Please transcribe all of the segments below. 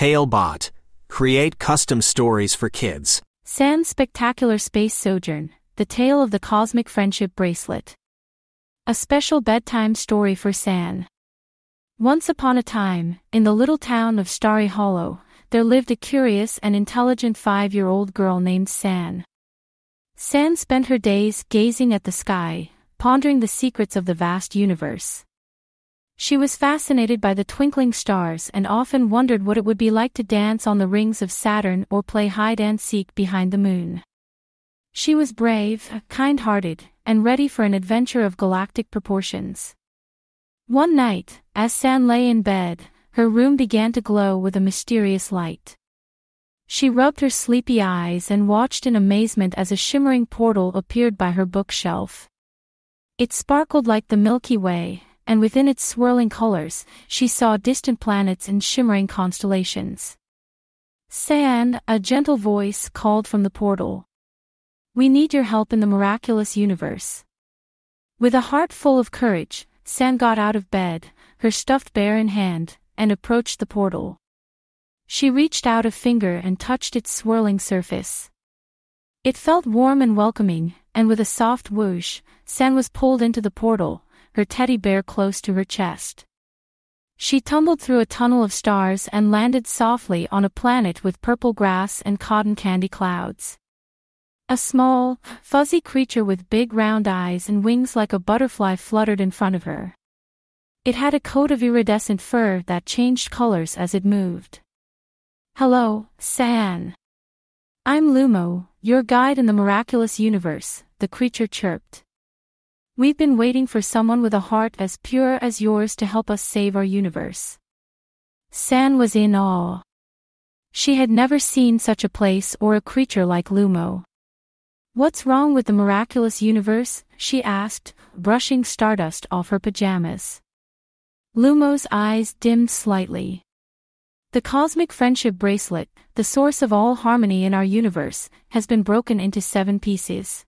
Talebot. Create custom stories for kids. San's Spectacular Space Sojourn The Tale of the Cosmic Friendship Bracelet. A special bedtime story for San. Once upon a time, in the little town of Starry Hollow, there lived a curious and intelligent five year old girl named San. San spent her days gazing at the sky, pondering the secrets of the vast universe. She was fascinated by the twinkling stars and often wondered what it would be like to dance on the rings of Saturn or play hide and seek behind the moon. She was brave, kind-hearted, and ready for an adventure of galactic proportions. One night, as San lay in bed, her room began to glow with a mysterious light. She rubbed her sleepy eyes and watched in amazement as a shimmering portal appeared by her bookshelf. It sparkled like the Milky Way, and within its swirling colors, she saw distant planets and shimmering constellations. San, a gentle voice called from the portal. We need your help in the miraculous universe. With a heart full of courage, San got out of bed, her stuffed bear in hand, and approached the portal. She reached out a finger and touched its swirling surface. It felt warm and welcoming, and with a soft whoosh, San was pulled into the portal, her teddy bear close to her chest. She tumbled through a tunnel of stars and landed softly on a planet with purple grass and cotton candy clouds. A small, fuzzy creature with big round eyes and wings like a butterfly fluttered in front of her. It had a coat of iridescent fur that changed colors as it moved. Hello, San. I'm Lumo, your guide in the miraculous universe, the creature chirped. We've been waiting for someone with a heart as pure as yours to help us save our universe. San was in awe. She had never seen such a place or a creature like Lumo. What's wrong with the miraculous universe? she asked, brushing stardust off her pajamas. Lumo's eyes dimmed slightly. The cosmic friendship bracelet, the source of all harmony in our universe, has been broken into seven pieces.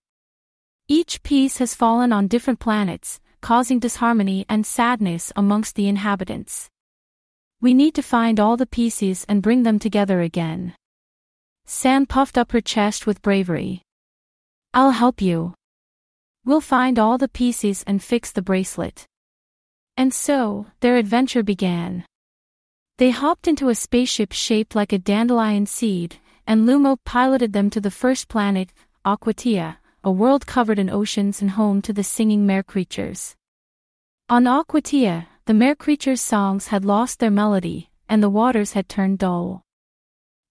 Each piece has fallen on different planets, causing disharmony and sadness amongst the inhabitants. We need to find all the pieces and bring them together again. San puffed up her chest with bravery. I'll help you. We'll find all the pieces and fix the bracelet. And so, their adventure began. They hopped into a spaceship shaped like a dandelion seed, and Lumo piloted them to the first planet, Aquatia, a world covered in oceans and home to the singing mere creatures. On Aquatia, the mere creatures' songs had lost their melody, and the waters had turned dull.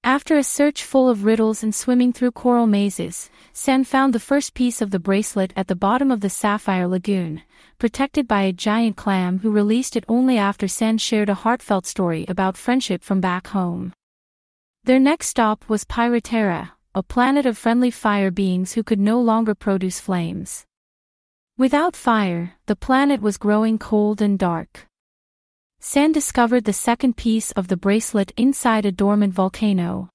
After a search full of riddles and swimming through coral mazes, San found the first piece of the bracelet at the bottom of the Sapphire Lagoon, protected by a giant clam who released it only after San shared a heartfelt story about friendship from back home. Their next stop was Pyroterra, a planet of friendly fire beings who could no longer produce flames. Without fire, the planet was growing cold and dark. San discovered the second piece of the bracelet inside a dormant volcano.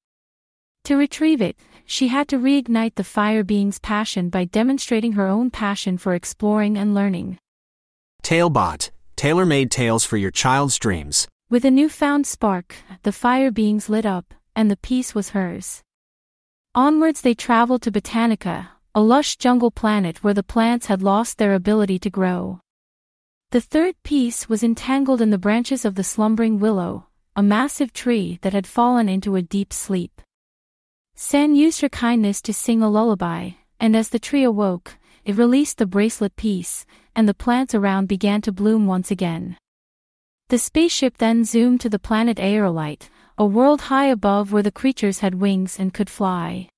To retrieve it, she had to reignite the fire being's passion by demonstrating her own passion for exploring and learning. Talebot, tailor-made tales for your child's dreams. With a newfound spark, the fire beings lit up, and the piece was hers. Onwards they traveled to Botanica, a lush jungle planet where the plants had lost their ability to grow. The third piece was entangled in the branches of the slumbering willow, a massive tree that had fallen into a deep sleep. San used her kindness to sing a lullaby, and as the tree awoke, it released the bracelet piece, and the plants around began to bloom once again. The spaceship then zoomed to the planet Aerolite, a world high above where the creatures had wings and could fly.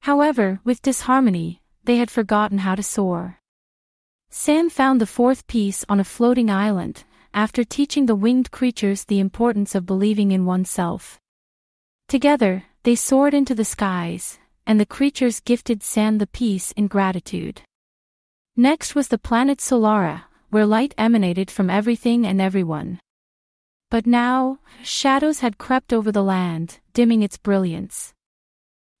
However, with disharmony, they had forgotten how to soar. San found the fourth piece on a floating island, after teaching the winged creatures the importance of believing in oneself. Together, they soared into the skies, and the creatures gifted San the piece in gratitude. Next was the planet Solara, where light emanated from everything and everyone. But now, shadows had crept over the land, dimming its brilliance.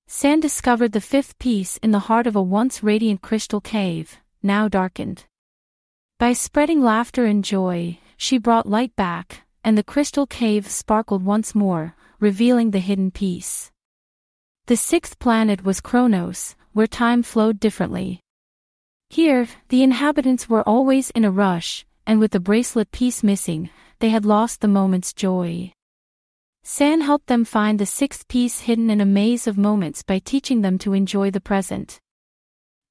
San discovered the fifth piece in the heart of a once radiant crystal cave, now darkened. By spreading laughter and joy, she brought light back, and the crystal cave sparkled once more, revealing the hidden piece. The sixth planet was Kronos, where time flowed differently. Here, the inhabitants were always in a rush, and with the bracelet piece missing, they had lost the moment's joy. San helped them find the sixth piece hidden in a maze of moments by teaching them to enjoy the present.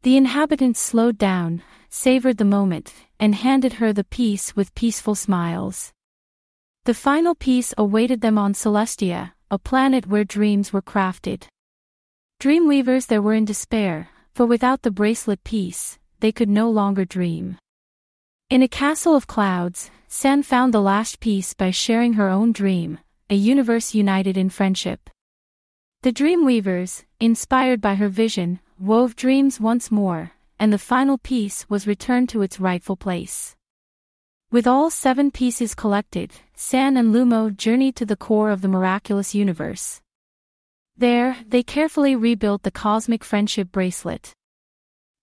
The inhabitants slowed down, savored the moment, and handed her the piece with peaceful smiles. The final piece awaited them on Celestia, a planet where dreams were crafted. Dreamweavers there were in despair, for without the bracelet piece, they could no longer dream. In a castle of clouds, San found the last piece by sharing her own dream, a universe united in friendship. The Dreamweavers, inspired by her vision, wove dreams once more, and the final piece was returned to its rightful place. With all seven pieces collected, San and Lumo journeyed to the core of the miraculous universe. There, they carefully rebuilt the cosmic friendship bracelet.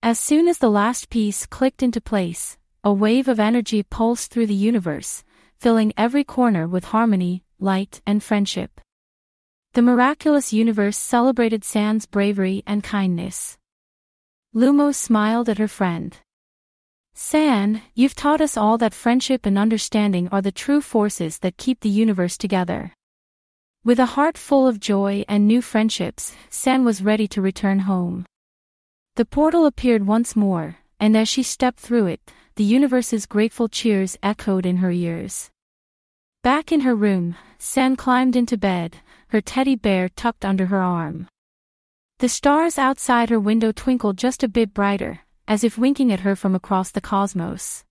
As soon as the last piece clicked into place, a wave of energy pulsed through the universe, filling every corner with harmony, light, and friendship. The miraculous universe celebrated San's bravery and kindness. Lumo smiled at her friend. San, you've taught us all that friendship and understanding are the true forces that keep the universe together. With a heart full of joy and new friendships, San was ready to return home. The portal appeared once more, and as she stepped through it, the universe's grateful cheers echoed in her ears. Back in her room, San climbed into bed, her teddy bear tucked under her arm. The stars outside her window twinkled just a bit brighter, as if winking at her from across the cosmos.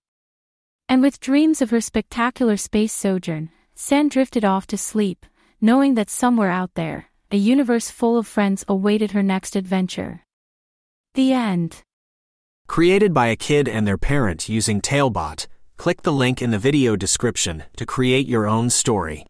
And with dreams of her spectacular space sojourn, San drifted off to sleep, knowing that somewhere out there, a universe full of friends awaited her next adventure. The end. Created by a kid and their parent using Talebot, click the link in the video description to create your own story.